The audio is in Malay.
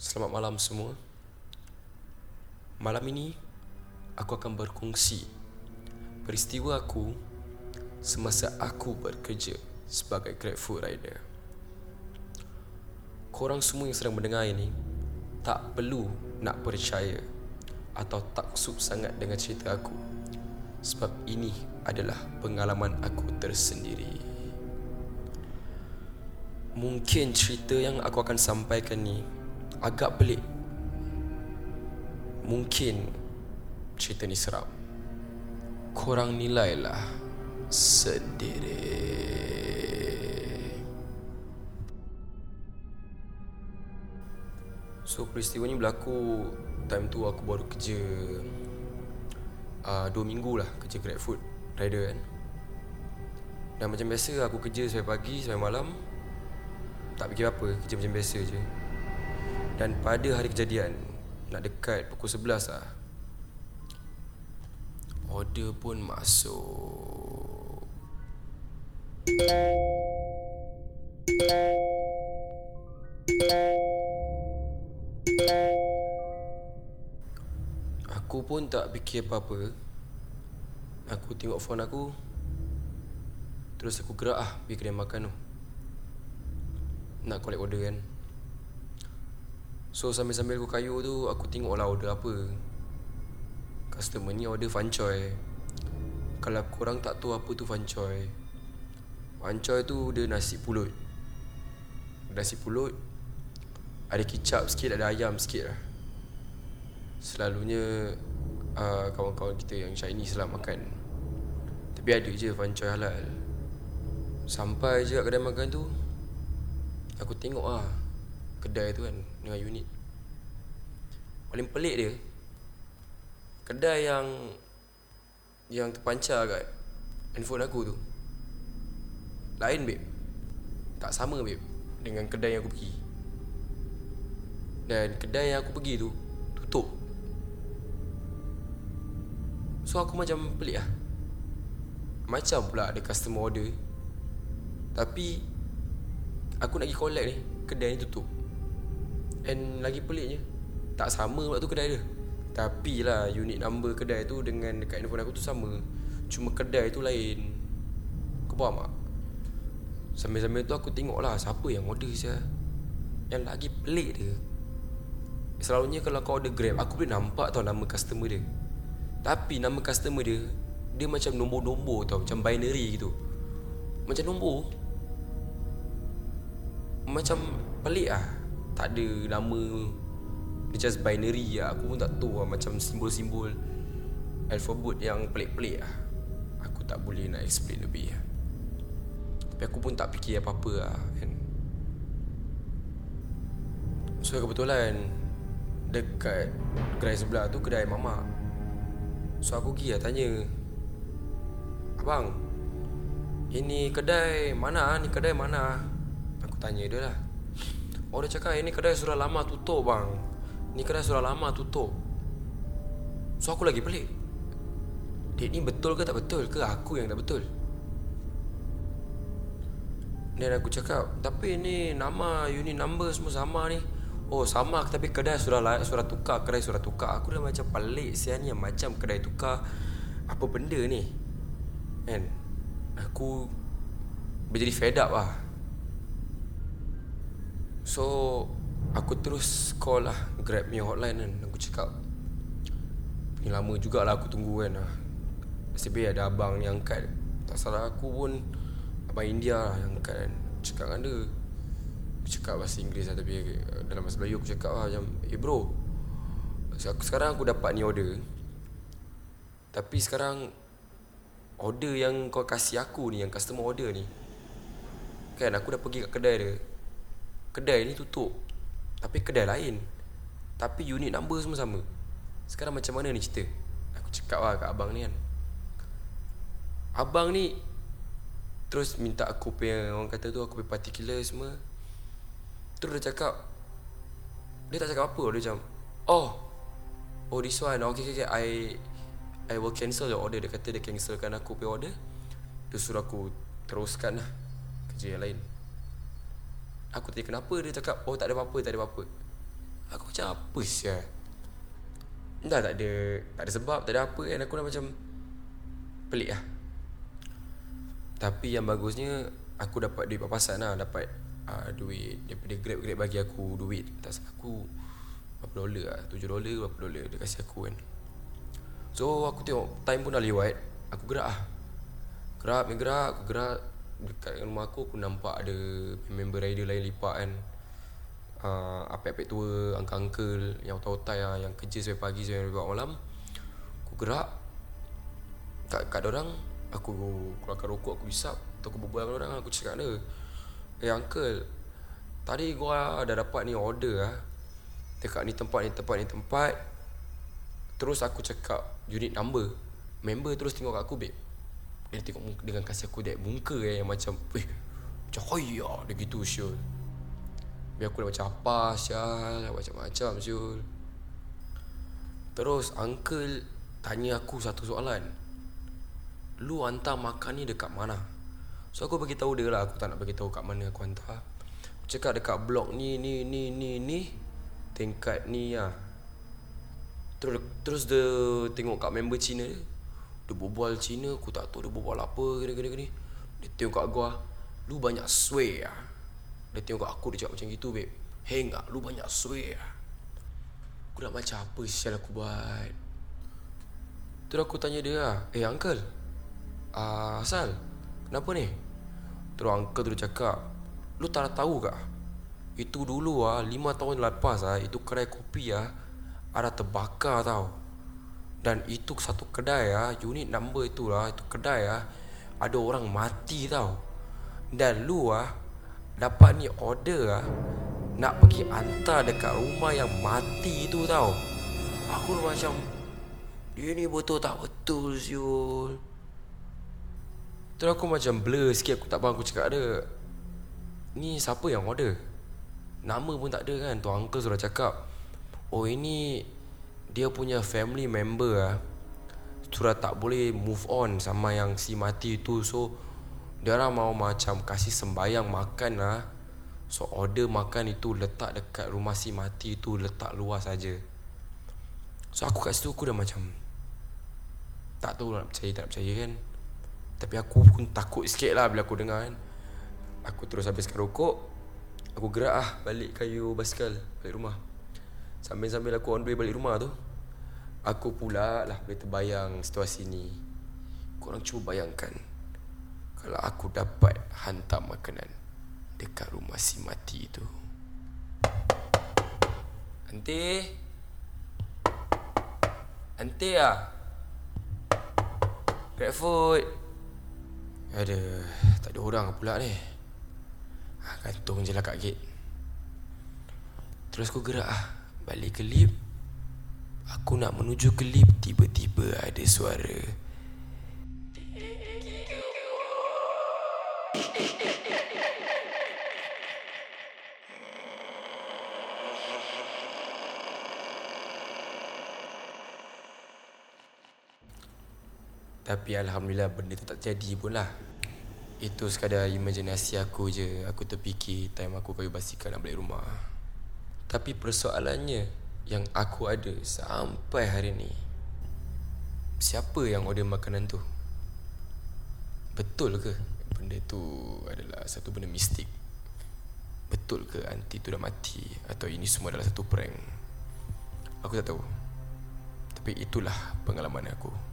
Selamat malam semua. Malam ini aku akan berkongsi peristiwa aku semasa aku bekerja sebagai GrabFood rider. Korang semua yang sedang mendengar ini tak perlu nak percaya atau taksub sangat dengan cerita aku sebab ini adalah pengalaman aku tersendiri. Mungkin cerita yang aku akan sampaikan ni agak pelik. Mungkin cerita ni seram. Korang nilailah sendiri. So peristiwa ni berlaku time tu aku baru kerja uh, Dua minggu lah kerja grab food rider kan Dan macam biasa aku kerja sampai pagi sampai malam Tak fikir apa kerja macam biasa je Dan pada hari kejadian Nak dekat pukul 11 lah Order pun masuk. Aku pun tak fikir apa-apa. Aku tengok phone aku. Terus aku gerak ah pergi kedai makan tu. Nak collect order kan So sambil-sambil aku kayu tu Aku tengok lah order apa. Customer ni order fancoy Kalau korang tak tahu apa tu fancoy Fancoy tu dia nasi pulut. Nasi pulut Ada kicap sikit Ada ayam sikit lah. Selalunya uh, Kawan-kawan kita yang Chinese lah makan. Tapi ada je fancoy halal. Sampai je kat kedai makan tu Aku tengok ah Kedai tu kan Dengan unit. Paling pelik dia Kedai yang Yang terpancar kat Handphone aku tu Lain babe. Tak sama babe Dengan kedai yang aku pergi. Dan kedai yang aku pergi tu Tutup. So aku macam pelik lah. Macam pula ada customer order Tapi Aku nak pergi collect ni Kedai ni tutup And lagi peliknya Tak sama pula tu kedai dia. Tapi lah unit number kedai tu Dengan dekat handphone aku tu sama. Cuma kedai tu lain. Kau faham tak? Sambil-sambil tu aku tengok lah Siapa yang order saya Yang lagi pelik dia Selalunya kalau kau order grab Aku boleh nampak tau nama customer dia. Tapi nama customer dia Dia macam nombor-nombor tau Macam binary gitu. Macam nombor. Macam pelik lah Tak ada nama Dia just binary lah. Aku pun tak tahu lah Macam simbol-simbol Alphabet yang pelik-pelik lah. Aku tak boleh nak explain lebih lah. Tapi aku pun tak fikir apa-apa lah kan. So kebetulan Dekat Kedai sebelah tu Kedai mamak So aku pergi lah tanya Abang Ini kedai mana? Ni kedai mana? Aku tanya dia lah Oh dia cakap Ini kedai sudah lama tutup bang. Ni kedai sudah lama tutup. So aku lagi pelik. Dek ni betul ke tak betul? Ke aku yang tak betul? Dan aku cakap Tapi ni nama unit number semua sama ni. Oh sama tapi kedai sudah layak sudah tukar kedai sudah tukar. Aku dah macam pelik sian ni macam kedai tukar. Apa benda ni? Kan? Aku berjadi fed up lah so aku terus call lah grab me hotline kan. Aku cakap ni lama jugalah aku tunggu kan. Lah baik ada abang ni angkat. Tak salah aku pun Abang India lah yang angkat kan. Cakap dengan dia. Aku cakap bahasa Inggeris lah Tapi eh, dalam bahasa Melayu aku cakap lah macam Eh bro aku, Sekarang aku dapat ni order. Tapi sekarang Order yang kau kasih aku ni Yang customer order ni Kan aku dah pergi kat kedai dia Kedai ni tutup. Tapi kedai lain. Tapi unit number semua sama. Sekarang macam mana ni cerita? Aku cakap lah kat abang ni kan. Abang ni Terus minta aku punya Orang kata tu aku punya particular semua. Terus dia cakap Dia tak cakap apa Dia macam Oh Oh this one. Okay okay, okay. I I will cancel your order. Dia kata dia cancelkan aku punya order. Dia suruh aku Teruskan lah Kerja yang lain Aku tanya kenapa Dia cakap Oh tak ada apa-apa Tak ada apa-apa? Aku macam apa sih Dah tak ada Tak ada sebab Tak ada apa. Kan Aku dah macam Pelik lah. Tapi yang bagusnya Aku dapat duit papasan lah. Dapat uh, duit Daripada grab-grab bagi aku duit. Tak aku Berapa dolar lah. 7 dolar berapa dolar Dia kasih aku kan. So aku tengok Time pun dah lewat. Aku gerak lah. Gerak, gerak Aku gerak Dekat rumah aku Aku nampak ada Member rider lain lipat kan. Uh, Apek-apek tua Uncle-uncle Yang otak-otak lah Yang kerja sampai pagi Sampai malam. Aku gerak. Kat, kat orang Aku keluarkan rokok Aku isap Atau aku berbual dengan orang Aku cakap dia Eh uncle Tadi gua dah dapat ni order lah Dekat ni tempat ni tempat ni tempat. Terus aku cakap Unit number. Member terus tengok kat aku babe Dia tengok muka Dengan kasih aku that muka eh, Yang macam Eh Macam hoya Dia gitu Syul. Biar aku dah macam apa Syul Macam-macam Syul. Terus uncle Tanya aku satu soalan. Lu hantar makan ni dekat mana? So aku bagi tahu dia lah Aku tak nak bagi tahu kat mana aku hantar. Aku cakap dekat blok ni ni ni ni ni Tingkat ni lah Terus terus dia tengok kat member Cina dia Dia berbual Cina Aku tak tahu dia berbual apa gini gini Dia tengok kat gua Lu banyak sway lah Dia tengok kat aku dia cakap macam gitu babe Heng lah lu banyak sway lah Aku nak macam apa sial aku buat? Terus aku tanya dia lah Eh uncle uh, Asal Kenapa ni? Terus uncle tu cakap Lu tak tahu kah Itu dulu ah lima tahun lepas ah Itu kedai kopi ah Ada terbakar tau Dan itu satu kedai ah. Unit number itu lah Itu kedai ah. Ada orang mati tau. Dan lu ah Dapat ni order ah Nak pergi hantar dekat rumah yang mati itu tau. Aku macam Dia ni betul tak betul Syul Terus aku macam blur sikit Aku tak faham aku cakap ada Ni siapa yang order? Nama pun tak ada kan Tu uncle sudah cakap Oh ini Dia punya family member lah Sudah tak boleh move on Sama yang si mati tu. So Dia orang mau macam Kasih sembayang makan lah So order makan itu Letak dekat rumah si mati tu Letak luar saja. So aku kat situ Aku dah macam Tak tahu nak percaya Tak nak percaya kan. Tapi aku pun takut sikit lah Bila aku dengar kan. Aku terus habiskan rokok Aku gerak lah balik kayu basikal Balik rumah Sambil-sambil aku on the way balik rumah tu Aku pula lah boleh terbayang situasi ni. Korang cuba bayangkan Kalau aku dapat hantar makanan Dekat rumah si mati tu. Aunty? Aunty lah Grab food? Ada Tak ada orang pula ni. Ha, Gantung je lah kat gate. Terus aku gerak ah Balik ke lift Aku nak menuju ke lift Tiba-tiba ada suara. Tapi Alhamdulillah benda tu tak jadi pun lah. Itu sekadar imajinasi aku je. Aku terfikir time aku kayu basikal nak balik rumah Tapi persoalannya Yang aku ada sampai hari ni Siapa yang order makanan tu? Betul ke benda tu adalah satu benda mistik? Betul ke anti tu dah mati Atau ini semua adalah satu prank? Aku tak tahu Tapi itulah pengalaman aku